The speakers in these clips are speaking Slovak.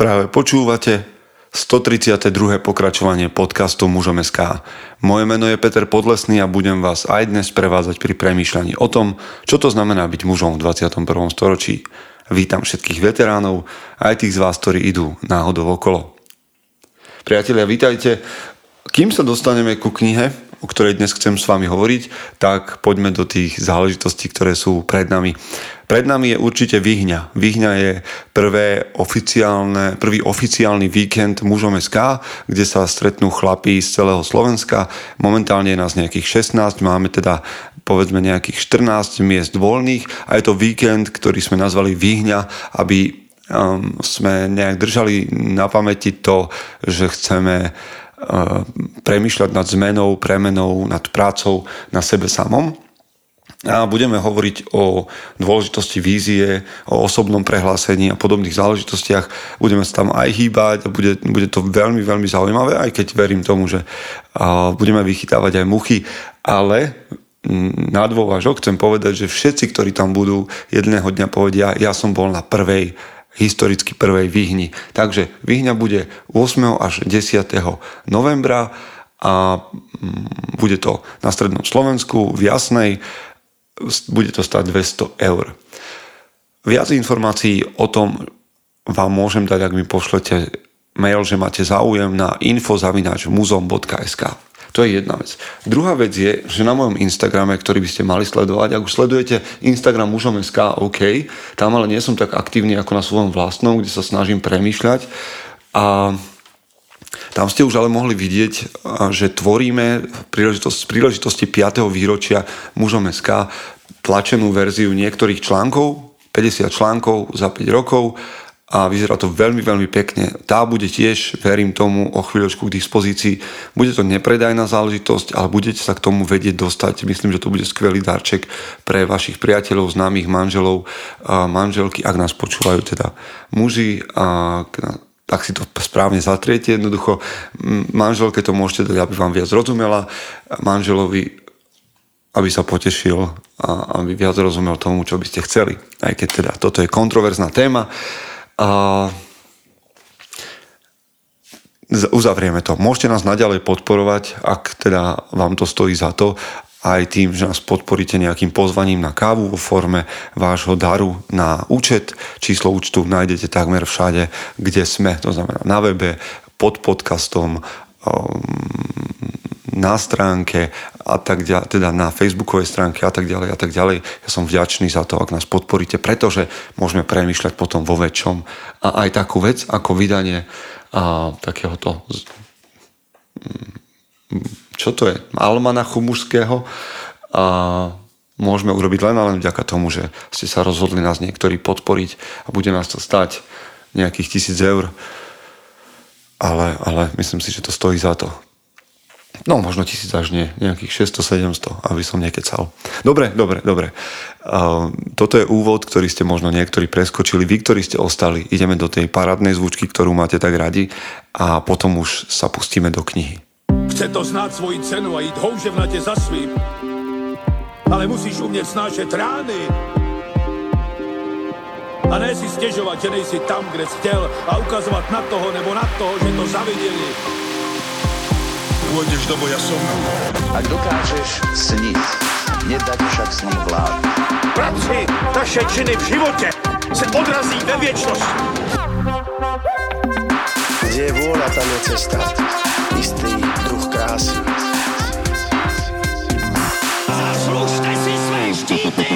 Práve počúvate 132. pokračovanie podcastu Mužom SK. Moje meno je Peter Podlesný a budem vás aj dnes prevádzať pri premýšľaní o tom, čo to znamená byť mužom v 21. storočí. Vítam všetkých veteránov, aj tých z vás, ktorí idú náhodou okolo. Priatelia, vítajte. Kým sa dostaneme ku knihe, o ktorej dnes chcem s vami hovoriť, tak poďme do tých záležitostí, ktoré sú pred nami. Pred nami je určite Vyhňa. Vyhňa je prvé oficiálne, prvý oficiálny víkend mužom SK, kde sa stretnú chlapí z celého Slovenska. Momentálne je nás nejakých 16, máme teda povedzme nejakých 14 miest voľných a je to víkend, ktorý sme nazvali Vyhňa, aby um, sme nejak držali na pamäti to, že chceme premýšľať nad zmenou, premenou, nad prácou na sebe samom. A budeme hovoriť o dôležitosti vízie, o osobnom prehlásení a podobných záležitostiach. Budeme sa tam aj hýbať a bude, bude to veľmi, veľmi zaujímavé, aj keď verím tomu, že budeme vychytávať aj muchy. Ale na dôvažok chcem povedať, že všetci, ktorí tam budú, jedného dňa povedia, ja som bol na prvej historicky prvej vyhni. Takže vyhňa bude 8. až 10. novembra a mm, bude to na strednom Slovensku v Jasnej, bude to stať 200 eur. Viac informácií o tom vám môžem dať, ak mi pošlete mail, že máte záujem na info.muzom.sk. To je jedna vec. Druhá vec je, že na mojom Instagrame, ktorý by ste mali sledovať, ak už sledujete Instagram mužom.sk, OK, tam ale nie som tak aktívny ako na svojom vlastnom, kde sa snažím premýšľať a tam ste už ale mohli vidieť, že tvoríme príležitosť, z príležitosti 5. výročia mužom SK tlačenú verziu niektorých článkov, 50 článkov za 5 rokov a vyzerá to veľmi, veľmi pekne. Tá bude tiež, verím tomu, o chvíľočku k dispozícii. Bude to nepredajná záležitosť, ale budete sa k tomu vedieť dostať. Myslím, že to bude skvelý darček pre vašich priateľov, známych manželov, manželky, ak nás počúvajú teda muži a tak si to správne zatriete. Jednoducho manželke to môžete dať, aby vám viac rozumela, manželovi aby sa potešil a aby viac rozumel tomu, čo by ste chceli. Aj keď teda toto je kontroverzná téma. Uzavrieme to. Môžete nás naďalej podporovať, ak teda vám to stojí za to, aj tým, že nás podporíte nejakým pozvaním na kávu vo forme vášho daru na účet. Číslo účtu nájdete takmer všade, kde sme, to znamená na webe, pod podcastom, um, na stránke a tak ďalej, teda na facebookovej stránke a tak ďalej a tak ďalej. Ja som vďačný za to, ak nás podporíte, pretože môžeme premýšľať potom vo väčšom. A aj takú vec ako vydanie a, takéhoto čo to je? Almanachu mužského a môžeme urobiť len a len vďaka tomu, že ste sa rozhodli nás niektorí podporiť a bude nás to stať nejakých tisíc eur. Ale, ale myslím si, že to stojí za to. No, možno tisíc až nie, nejakých 600-700, aby som nekecal. Dobre, dobre, dobre. Uh, toto je úvod, ktorý ste možno niektorí preskočili. Vy, ktorí ste ostali, ideme do tej parádnej zvučky, ktorú máte tak radi a potom už sa pustíme do knihy. Chce to znáť svoji cenu a ísť houževnate za svým. Ale musíš umieť snášať rány. A ne si stiežovať, že nejsi tam, kde chcel a ukazovať na toho nebo na toho, že to zavideli pôjdeš do boja som. Ak dokážeš sniť, nedať však sním vlád. Práci, taše činy v živote se odrazí ve viečnosti. Kde je vôľa, tam je cesta. Istý druh krásy. Zaslužte si své štíty!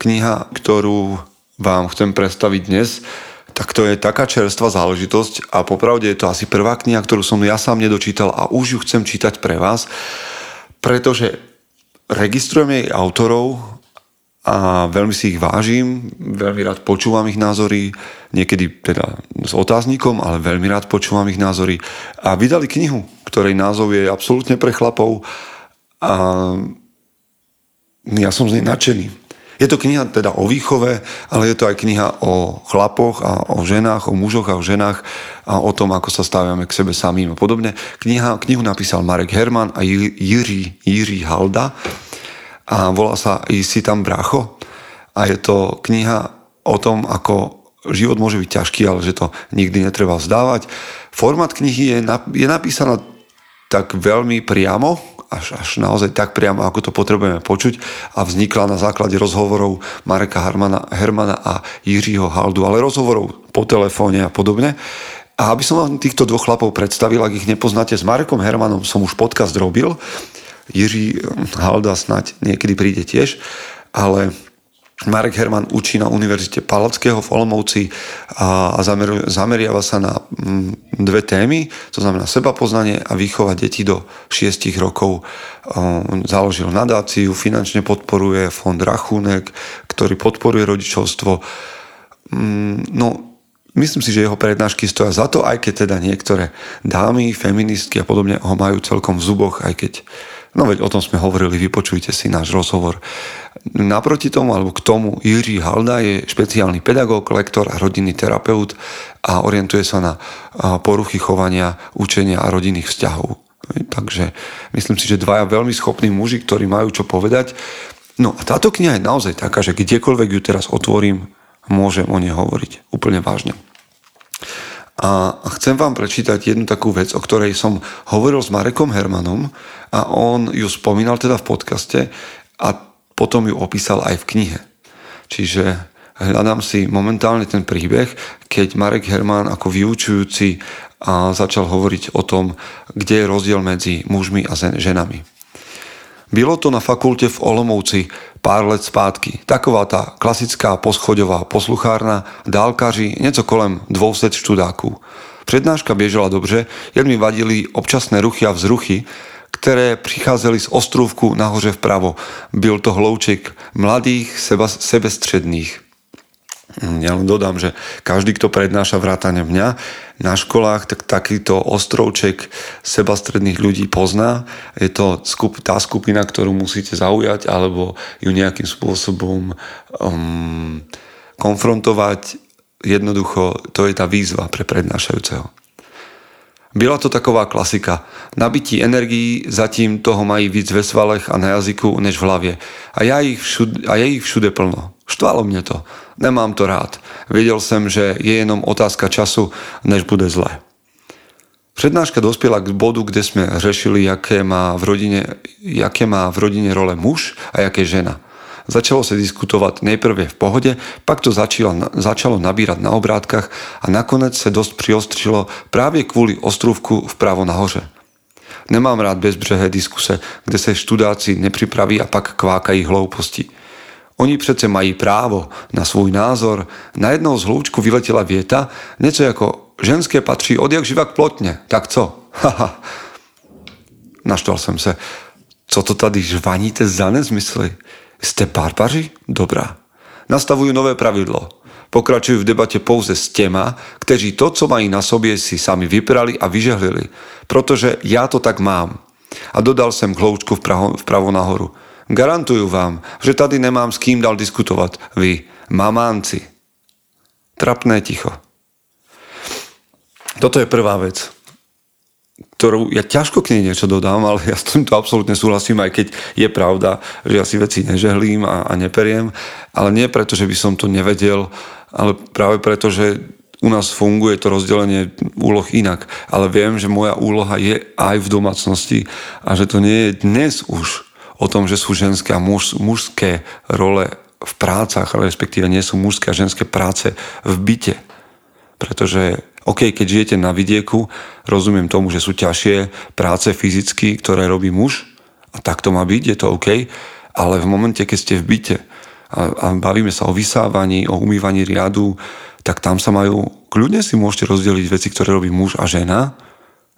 Kniha, ktorú vám chcem predstaviť dnes, tak to je taká čerstvá záležitosť a popravde je to asi prvá kniha, ktorú som ja sám nedočítal a už ju chcem čítať pre vás, pretože registrujem jej autorov a veľmi si ich vážim, veľmi rád počúvam ich názory, niekedy teda s otáznikom, ale veľmi rád počúvam ich názory a vydali knihu, ktorej názov je absolútne pre chlapov a ja som z nej nadšený. Je to kniha teda o výchove, ale je to aj kniha o chlapoch a o ženách, o mužoch a o ženách a o tom, ako sa stávame k sebe samým a podobne. Kniha, knihu napísal Marek Herman a Jiří, Jiří Halda a volá sa I si tam brácho a je to kniha o tom, ako život môže byť ťažký, ale že to nikdy netreba vzdávať. Formát knihy je, je napísaná tak veľmi priamo, až, až naozaj tak priamo, ako to potrebujeme počuť a vznikla na základe rozhovorov Mareka Hermana, Hermana a Jiřího Haldu, ale rozhovorov po telefóne a podobne. A aby som vám týchto dvoch chlapov predstavil, ak ich nepoznáte, s Marekom Hermanom som už podcast robil. Jiří Halda snať niekedy príde tiež, ale Marek Herman učí na Univerzite Palackého v Olomouci a, a zamer, zameriava sa na mm, dve témy, to znamená seba poznanie a výchova detí do 6 rokov. Založil nadáciu, finančne podporuje fond Rachunek, ktorý podporuje rodičovstvo. Mm, no, myslím si, že jeho prednášky stoja za to, aj keď teda niektoré dámy, feministky a podobne ho majú celkom v zuboch, aj keď No veď o tom sme hovorili, vypočujte si náš rozhovor. Naproti tomu, alebo k tomu, Jiří Halda je špeciálny pedagóg, lektor a rodinný terapeut a orientuje sa na poruchy chovania, učenia a rodinných vzťahov. Takže myslím si, že dvaja veľmi schopní muži, ktorí majú čo povedať. No a táto kniha je naozaj taká, že kdekoľvek ju teraz otvorím, môžem o nej hovoriť. Úplne vážne. A chcem vám prečítať jednu takú vec, o ktorej som hovoril s Marekom Hermanom a on ju spomínal teda v podcaste a potom ju opísal aj v knihe. Čiže hľadám si momentálne ten príbeh, keď Marek Herman ako vyučujúci začal hovoriť o tom, kde je rozdiel medzi mužmi a ženami. Bylo to na fakulte v Olomouci pár let zpátky. Taková tá klasická poschodová posluchárna, dálkaři, něco kolem 200 študáků. Přednáška běžela dobře, jen mi vadili občasné ruchy a vzruchy, které přicházely z ostrůvku nahoře vpravo. Byl to hlouček mladých, seba, sebestředných. Ja len dodám, že každý, kto prednáša vrátane mňa na školách, tak takýto ostrovček sebastredných ľudí pozná. Je to skup, tá skupina, ktorú musíte zaujať alebo ju nejakým spôsobom um, konfrontovať. Jednoducho, to je tá výzva pre prednášajúceho. Byla to taková klasika. Nabití energií zatím toho mají víc ve svalech a na jazyku než v hlavě. A, ja ich všude, a je ich všude plno. Štvalo mne to. Nemám to rád. Vedel som, že je jenom otázka času, než bude zle. Prednáška dospiela k bodu, kde sme řešili, jaké má v rodine, jaké má v rodine role muž a jaké žena. Začalo sa diskutovať nejprve v pohode, pak to začalo, začalo nabírať na obrátkach a nakoniec sa dosť priostřilo práve kvôli ostrúvku vpravo nahoře. Nemám rád bezbřehé diskuse, kde sa študáci nepripraví a pak kvákají hlouposti. Oni přece mají právo na svůj názor. Na jednou z hloučku vyletela vieta, něco jako ženské patří odjak živa k plotne. Tak co? Haha. Naštval jsem se. Co to tady žvaníte za nezmysly? Jste barbaři? Dobrá. Nastavujú nové pravidlo. Pokračujú v debate pouze s těma, kteří to, co mají na sobě, si sami vyprali a vyžehlili. Protože já to tak mám. A dodal jsem hloučku vpravo, vpravo nahoru. Garantujú vám, že tady nemám s kým dal diskutovať. Vy, mamánci. Trapné ticho. Toto je prvá vec, ktorú ja ťažko k nej niečo dodám, ale ja s týmto absolútne súhlasím, aj keď je pravda, že ja si veci nežehlím a, a neperiem, ale nie preto, že by som to nevedel, ale práve preto, že u nás funguje to rozdelenie úloh inak. Ale viem, že moja úloha je aj v domácnosti a že to nie je dnes už o tom, že sú ženské a muž, mužské role v prácach, respektíve nie sú mužské a ženské práce v byte. Pretože, OK, keď žijete na vidieku, rozumiem tomu, že sú ťažšie práce fyzicky, ktoré robí muž a tak to má byť, je to OK, ale v momente, keď ste v byte a, a bavíme sa o vysávaní, o umývaní riadu, tak tam sa majú, kľudne si môžete rozdeliť veci, ktoré robí muž a žena,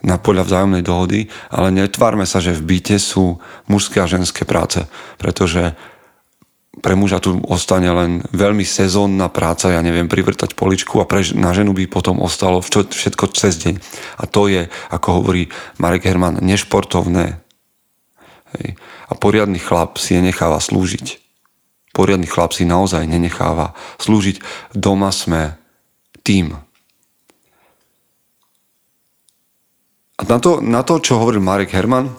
na podľa vzájomnej dohody, ale netvárme sa, že v byte sú mužské a ženské práce, pretože pre muža tu ostane len veľmi sezónna práca, ja neviem, privrtať poličku a pre, na ženu by potom ostalo všetko cez deň. A to je, ako hovorí Marek Herman, nešportovné. Hej. A poriadny chlap si necháva slúžiť. Poriadny chlap si naozaj nenecháva slúžiť. Doma sme tým. A na to, na to čo hovoril Marek Herman,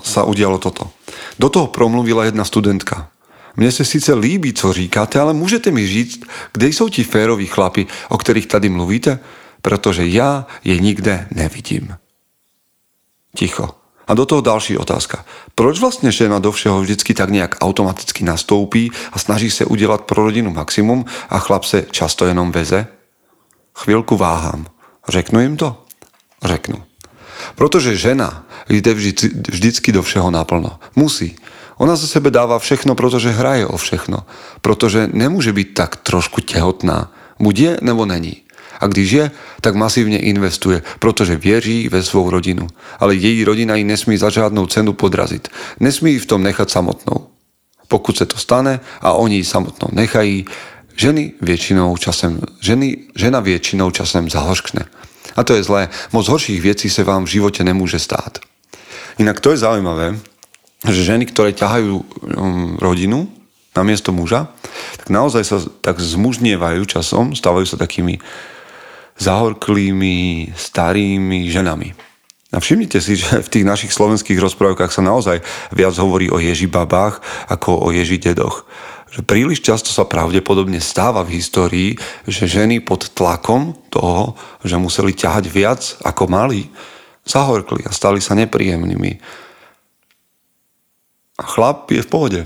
sa udialo toto. Do toho promluvila jedna studentka. Mne sa síce líbí, co říkáte, ale môžete mi říct, kde sú ti féroví chlapi, o ktorých tady mluvíte? Pretože ja je nikde nevidím. Ticho. A do toho další otázka. Proč vlastne žena do všeho vždycky tak nejak automaticky nastoupí a snaží sa udelať pro rodinu maximum a chlap se často jenom veze? Chvíľku váhám. Řeknu im to? Řeknu. Protože žena jde vždy, vždycky do všeho naplno. Musí. Ona za sebe dáva všechno, protože hraje o všechno. Protože nemôže byť tak trošku tehotná. Buď je, nebo není. A když je, tak masívne investuje, protože věří ve svou rodinu. Ale její rodina ji nesmí za žádnou cenu podrazit. Nesmí ji v tom nechať samotnou. Pokud se to stane a oni ji samotnou nechají, ženy většinou časem, ženy, žena většinou časem zahořkne. A to je zlé. Moc horších věcí se vám v živote nemôže stát. Inak to je zaujímavé, že ženy, ktoré ťahajú um, rodinu na miesto muža, tak naozaj sa tak zmužnievajú časom, stávajú sa takými zahorklými, starými ženami. A všimnite si, že v tých našich slovenských rozprávkach sa naozaj viac hovorí o Ježi babách ako o Ježi dedoch. Že príliš často sa pravdepodobne stáva v histórii, že ženy pod tlakom toho, že museli ťahať viac ako mali, zahorkli a stali sa nepríjemnými. A chlap je v pohode.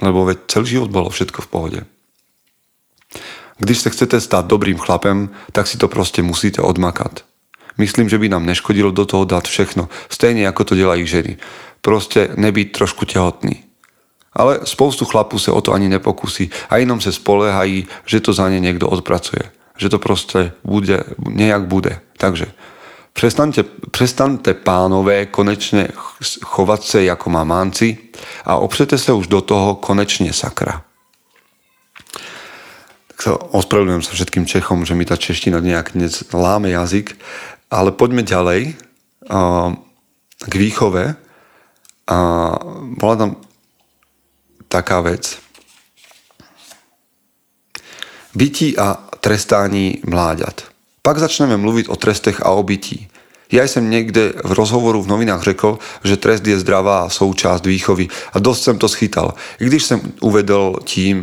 Lebo veď celý život bolo všetko v pohode. Když sa chcete stať dobrým chlapem, tak si to proste musíte odmakať. Myslím, že by nám neškodilo do toho dať všechno, stejne ako to delajú ženy. Proste nebyť trošku tehotný. Ale spoustu chlapu sa o to ani nepokusí a inom sa spolehají, že to za ne niekto odpracuje. Že to proste bude, nejak bude. Takže Přestaňte, přestaňte pánové konečne chovať sa ako mamánci a opřete sa už do toho konečne sakra. Tak sa ospravedlňujem sa všetkým Čechom, že mi tá čeština nejak dnes láme jazyk, ale poďme ďalej k výchove. A bola tam taká vec. Bytí a trestání mláďat. Pak začneme mluviť o trestech a o bytí. Ja som niekde v rozhovoru v novinách řekl, že trest je zdravá součást výchovy a dosť som to schytal. I když som uvedol tím,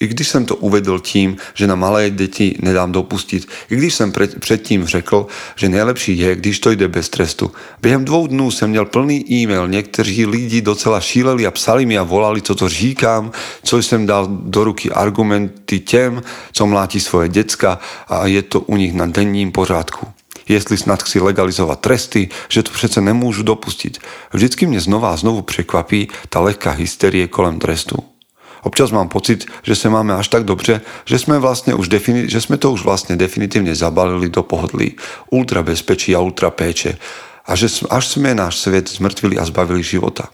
i když jsem to uvedl tím, že na malé děti nedám dopustit, i když jsem před, předtím řekl, že nejlepší je, když to jde bez trestu. Během dvou dnů jsem měl plný e-mail, někteří lidi docela šíleli a psali mi a volali, co to říkám, co jsem dal do ruky argumenty těm, co mlátí svoje děcka a je to u nich na denním pořádku jestli snad chci legalizovať tresty, že to přece nemôžu dopustiť. Vždycky mne znova a znovu překvapí tá lehká hysterie kolem trestu. Občas mám pocit, že sa máme až tak dobře, že sme, vlastne už defini- že sme to už vlastne definitívne zabalili do pohodlí, ultra bezpečí a ultra péče a že až sme náš svet zmrtvili a zbavili života.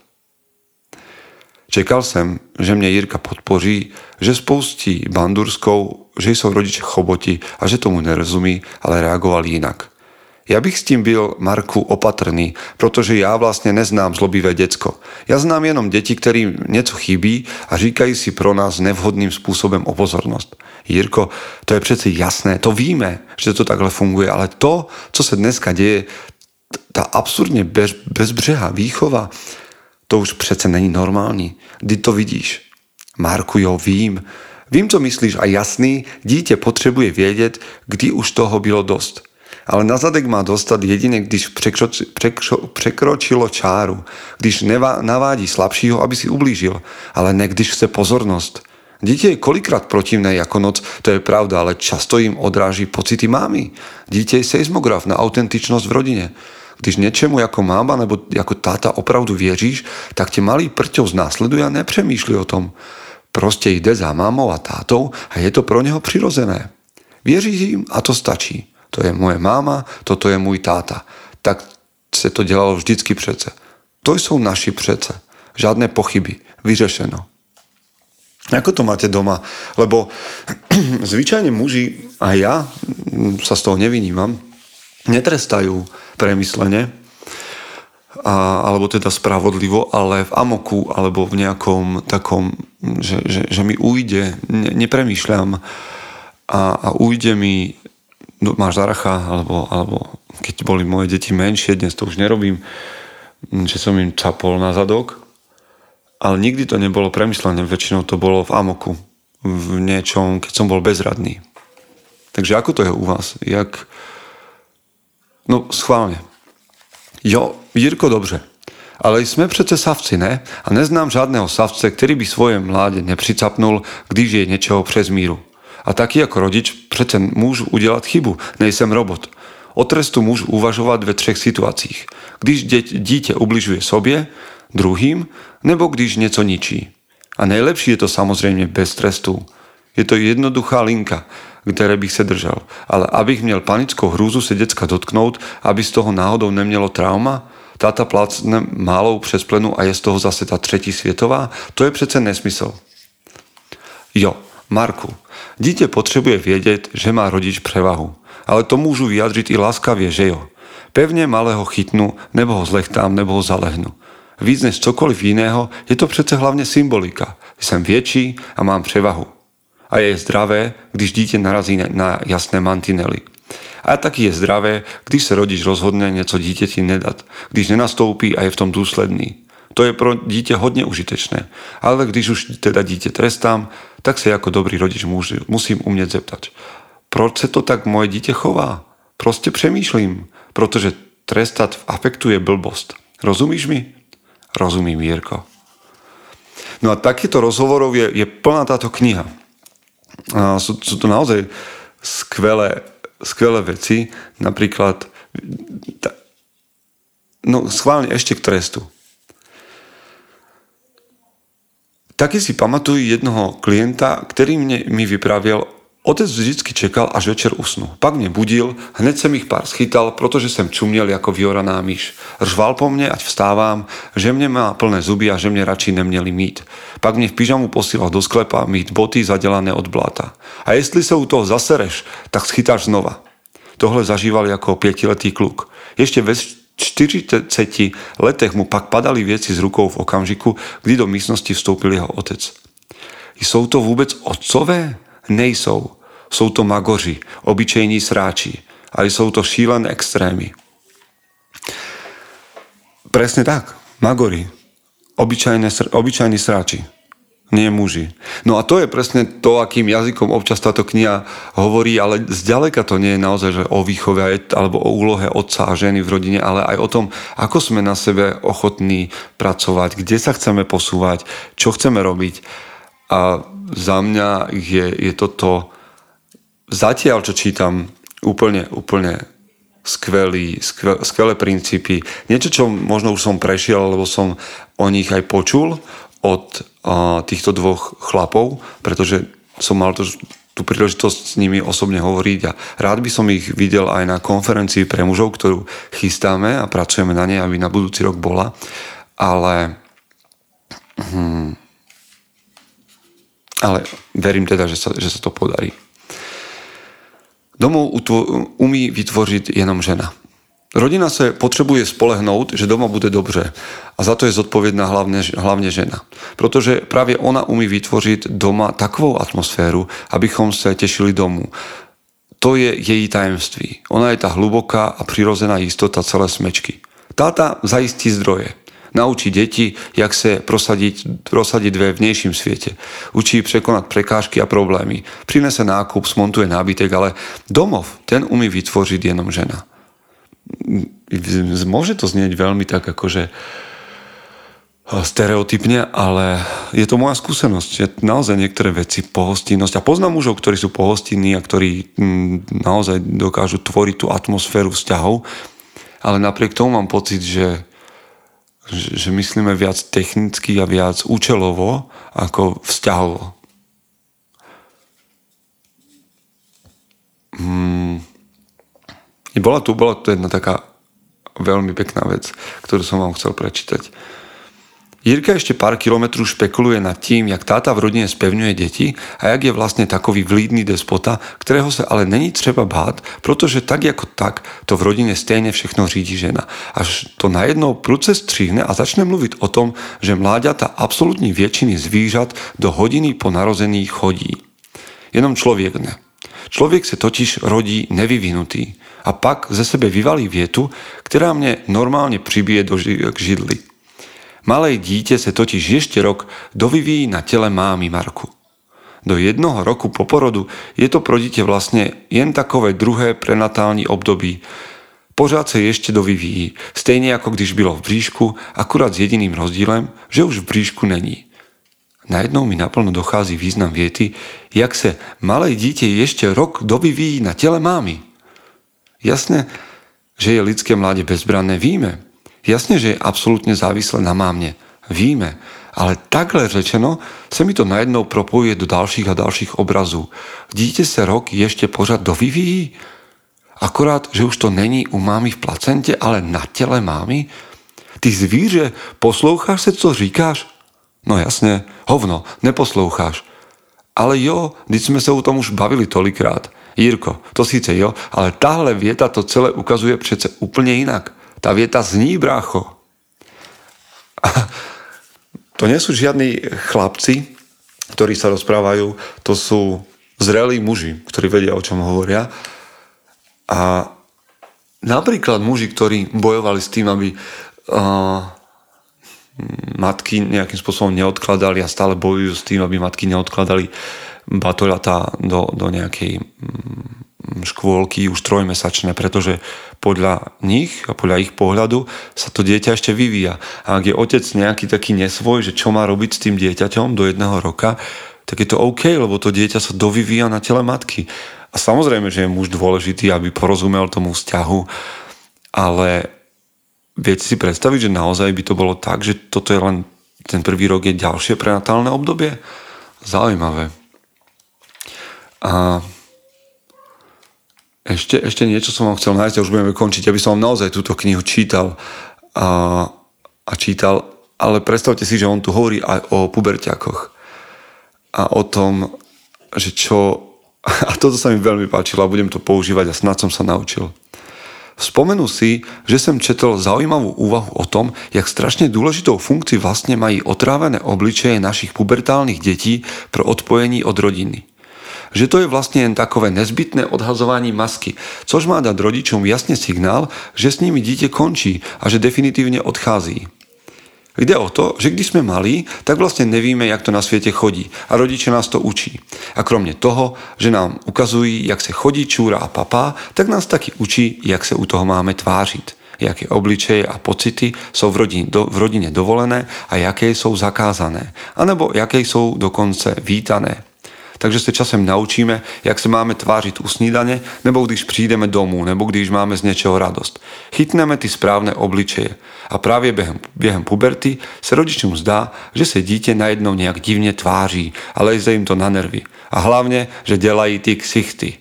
Čekal som, že mne Jirka podpoří, že spoustí bandurskou, že sú rodiče choboti a že tomu nerozumí, ale reagovali inak. Ja bych s tým byl, Marku, opatrný, protože ja vlastne neznám zlobivé decko. Ja znám jenom deti, ktorým nieco chybí a říkajú si pro nás nevhodným spôsobom o pozornosť. Jirko, to je přece jasné, to víme, že to takhle funguje, ale to, co sa dneska deje, tá absurdne bez, bezbřehá výchova, to už přece není normální. Kdy to vidíš? Marku, jo, vím. Vím, co myslíš a jasný, dítě potřebuje vědět, kdy už toho bylo dost ale na zadek má dostať jedine, když překroči, překro, překročilo čáru, když nevá, navádí slabšího, aby si ublížil, ale ne když chce pozornosť. Dieťa je kolikrát protivné ako noc, to je pravda, ale často im odráži pocity mámy. Dieťa je seismograf na autentičnosť v rodine. Když niečemu ako máma nebo ako táta opravdu věříš, tak te malý prťov znásleduje a nepřemýšli o tom. Proste ide za mámou a tátou a je to pro neho přirozené. Věříš im a to stačí to je moje máma, toto je môj táta. Tak sa to delalo vždycky přece. To sú naši přece. Žiadne pochyby. Vyřešeno. Ako to máte doma? Lebo zvyčajne muži, a ja sa z toho nevinímam, netrestajú premyslene, a, alebo teda spravodlivo, ale v amoku, alebo v nejakom takom, že, že, že mi ujde, ne, nepremýšľam a, a ujde mi máš zaracha, alebo, alebo keď boli moje deti menšie, dnes to už nerobím, že som im čapol na zadok ale nikdy to nebolo premyslené, väčšinou to bolo v amoku, v niečom, keď som bol bezradný. Takže ako to je u vás? Jak... No, schválne. Jo, Jirko, dobře. Ale jsme přece savci, ne? A neznám žádného savce, který by svoje mládě nepřicapnul, když je něčeho přes míru. A taky jako rodič přece můžu udělat chybu, nejsem robot. O trestu můžu uvažovat ve třech situacích. Když dítě ubližuje sobě, druhým, nebo když něco ničí. A nejlepší je to samozřejmě bez trestu. Je to jednoduchá linka, které bych se držel. Ale abych měl panickou hrůzu se děcka dotknout, aby z toho náhodou nemělo trauma, táta plácne málou přes plenu a je z toho zase ta třetí světová, to je přece nesmysl. Jo, Marku, dítě potřebuje vědět, že má rodič převahu. Ale to můžu vyjadřit i láskavě, že jo. Pevně malého chytnu, nebo ho zlechtám, nebo ho zalehnu. Víc než cokoliv jiného je to přece hlavně symbolika. Jsem větší a mám převahu. A je zdravé, když dítě narazí na jasné mantinely. A taky je zdravé, když se rodič rozhodne něco dítěti nedat, když nenastoupí a je v tom důsledný. To je pro dítě hodně užitečné. Ale když už teda dítě trestám, tak se jako dobrý rodič musím umět zeptat. Proč se to tak moje dítě chová? Prostě přemýšlím, protože trestat v afektu je blbost. Rozumíš mi? Rozumím, Jirko. No a takýchto rozhovorov je, je plná táto kniha. A sú, sú to naozaj skvelé, skvelé veci. Napríklad no schválne ešte k trestu. Taky si pamatuju jednoho klienta, ktorý mne, mi vypravil Otec vždycky čekal, až večer usnu. Pak mě budil, hned jsem ich pár schytal, protože jsem čuměl jako vyoraná myš. Řval po mne, ať vstávám, že mě má plné zuby a že mě radši neměli mít. Pak mě v pyžamu posílal do sklepa mít boty zadělané od bláta. A jestli se u toho zasereš, tak schytáš znova. Tohle zažíval jako pětiletý kluk. Ještě ve 40 letech mu pak padali věci z rukou v okamžiku, kdy do místnosti vstoupil jeho otec. Jsou to vůbec otcové? nejsou. Jsou to magoři, obyčejní sráči, ale jsou to šílené extrémy. Presne tak, magori, obyčajné, obyčajní sráči, nie muži. No a to je presne to, akým jazykom občas táto kniha hovorí, ale zďaleka to nie je naozaj že o výchove alebo o úlohe otca a ženy v rodine, ale aj o tom, ako sme na sebe ochotní pracovať, kde sa chceme posúvať, čo chceme robiť. A za mňa je, je toto zatiaľ, čo čítam, úplne, úplne skvelý, skvel, skvelé princípy. Niečo, čo možno už som prešiel, lebo som o nich aj počul od uh, týchto dvoch chlapov, pretože som mal to, tú príležitosť s nimi osobne hovoriť a rád by som ich videl aj na konferencii pre mužov, ktorú chystáme a pracujeme na nej, aby na budúci rok bola. Ale hm, ale verím teda, že sa, že sa to podarí. Domov umí vytvořit jenom žena. Rodina se potřebuje spolehnout, že doma bude dobře a za to je zodpovědná hlavně, hlavně žena. Protože právě ona umí vytvořit doma takovou atmosféru, abychom se těšili domů. To je její tajemství. Ona je ta hluboká a přirozená jistota celé smečky. Táta zajistí zdroje naučí deti, jak se prosadit, prosadit ve vnějším světě. Učí překonat prekážky a problémy. Přinese nákup, smontuje nábytek, ale domov, ten umí vytvořit jenom žena. Môže to znieť veľmi tak akože stereotypne, ale je to moja skúsenosť, že naozaj niektoré veci, pohostinnosť a poznám mužov, ktorí sú pohostinní a ktorí mm, naozaj dokážu tvoriť tú atmosféru vzťahov, ale napriek tomu mám pocit, že, že myslíme viac technicky a viac účelovo ako vzťahovo. Hmm. Bola tu, bola tu jedna taká veľmi pekná vec, ktorú som vám chcel prečítať. Jirka ešte pár kilometrů špekuluje nad tím, jak táta v rodine spevňuje deti a jak je vlastne takový vlídný despota, ktorého sa ale není třeba bát, protože tak jako tak to v rodine stejne všechno řídí žena. Až to najednou prudce stříhne a začne mluvit o tom, že mláďata absolútní většiny zvířat do hodiny po narození chodí. Jenom člověk ne. Člověk se totiž rodí nevyvinutý a pak ze sebe vyvalí vietu, která mě normálně přibije do ži- k židli. Malé dítě se totiž ještě rok dovyvíjí na tele mámy Marku. Do jednoho roku po porodu je to pro dítě vlastně jen takové druhé prenatální období. Pořád se ještě dovyvíjí, stejně jako když bylo v bříšku, akurát s jediným rozdílem, že už v bříšku není. Najednou mi naplno dochází význam věty, jak se malé dítě ještě rok dovyvíjí na těle mámy. Jasne, že je lidské mládě bezbranné, víme. Jasne, že je absolútne závislé na mámne, víme. Ale takhle řečeno se mi to najednou propojuje do dalších a dalších obrazů. Dítě se rok ještě pořád dovyvíjí? Akorát, že už to není u mámy v placentě, ale na těle mámy? Ty zvíře, posloucháš se, co říkáš? No jasne, hovno, neposloucháš. Ale jo, když jsme se o tom už bavili tolikrát. Jirko, to síce jo, ale tahle věta to celé ukazuje přece úplně jinak. Ta věta zní, brácho. to nie sú žiadni chlapci, ktorí sa rozprávajú, to sú zrelí muži, ktorí vedia, o čom hovoria. A napríklad muži, ktorí bojovali s tým, aby uh, matky nejakým spôsobom neodkladali a stále bojujú s tým, aby matky neodkladali batoľatá do, do nejakej mm, škôlky už trojmesačné, pretože podľa nich a podľa ich pohľadu sa to dieťa ešte vyvíja. A ak je otec nejaký taký nesvoj, že čo má robiť s tým dieťaťom do jedného roka, tak je to OK, lebo to dieťa sa dovyvíja na tele matky. A samozrejme, že je muž dôležitý, aby porozumel tomu vzťahu, ale Viete si predstaviť, že naozaj by to bolo tak, že toto je len ten prvý rok je ďalšie prenatálne obdobie? Zaujímavé. A ešte, ešte niečo som vám chcel nájsť a už budeme končiť, aby som vám naozaj túto knihu čítal a, a čítal, ale predstavte si, že on tu hovorí aj o puberťakoch a o tom, že čo... A toto sa mi veľmi páčilo a budem to používať a snad som sa naučil. Vzpomenul si, že som četl zaujímavú úvahu o tom, jak strašne dôležitou funkcií vlastne mají otrávené obličeje našich pubertálnych detí pro odpojení od rodiny. Že to je vlastne jen takové nezbytné odhazovanie masky, což má dať rodičom jasne signál, že s nimi dieťa končí a že definitívne odchází. Jde o to, že když jsme malí, tak vlastně nevíme, jak to na světě chodí a rodiče nás to učí. A kromě toho, že nám ukazují, jak se chodí čůra a papa, tak nás taky učí, jak se u toho máme tvářit. Jaké obličeje a pocity jsou v rodině, do, v rodině dovolené a jaké jsou zakázané. A nebo jaké jsou dokonce vítané. Takže se časem naučíme, jak se máme tvářit u snídane, nebo když přijdeme domů, nebo když máme z něčeho radost. Chytneme ty správné obličeje. A právě během, během puberty se rodičům zdá, že se dítě najednou nějak divně tváří a leze jim to na nervy. A hlavně, že dělají ty ksichty.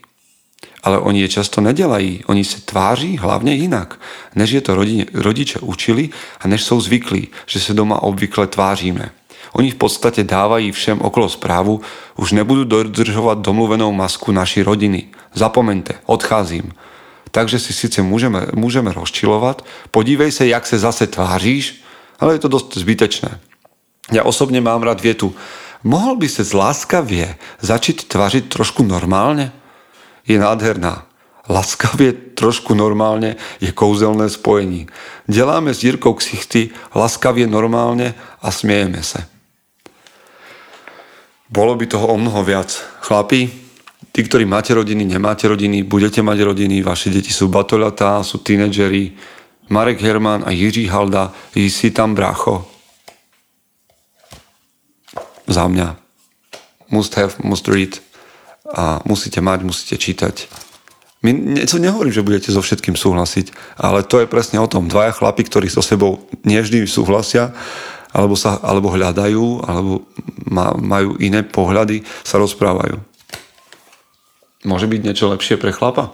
Ale oni je často nedělají. Oni se tváří hlavně jinak, než je to rodiče učili a než jsou zvyklí, že se doma obvykle tváříme. Oni v podstate dávají všem okolo správu, už nebudú dodržovať domluvenou masku naši rodiny. Zapomente, odcházím. Takže si síce môžeme, môžeme rozčilovať, podívej sa, jak sa zase tváříš, ale je to dosť zbytečné. Ja osobne mám rád vietu, mohol by sa láskavie začať tvářiť trošku normálne? Je nádherná. Laskavie trošku normálne je kouzelné spojení. Deláme s Jirkou ksichty laskavie normálne a smiejeme sa. Bolo by toho o mnoho viac. Chlapi, tí, ktorí máte rodiny, nemáte rodiny, budete mať rodiny, vaše deti sú batoľatá, sú tínedžeri, Marek Herman a Jiří Halda, si tam brácho. Za mňa. Must have, must read. A musíte mať, musíte čítať. My niečo nehovorím, že budete so všetkým súhlasiť, ale to je presne o tom. Dvaja chlapi, ktorí so sebou nevždy súhlasia, alebo, sa, alebo hľadajú, alebo majú iné pohľady, sa rozprávajú. Môže byť niečo lepšie pre chlapa?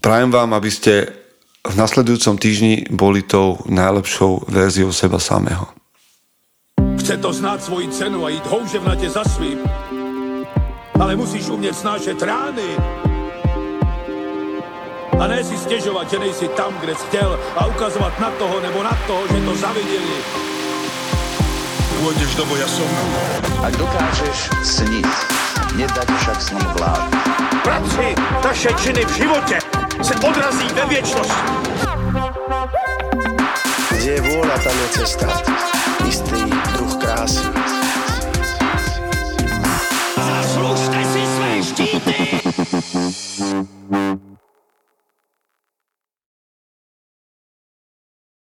Prajem vám, aby ste v nasledujúcom týždni boli tou najlepšou verziou seba samého. Chce to znát svoji cenu a jít houževnatě za svým. Ale musíš umět snášet rány a ne si stěžovat, že nejsi tam, kde jsi chtěl a ukazovat na toho nebo na toho, že to zaviděli. Pôjdeš do boja som. Ak dokážeš sniť, nedať však snom vlád. Práci taše činy v živote se odrazí ve viečnosť. Kde je vôľa, tam je cesta. Istý druh krásy. Zaslužte si své štíty!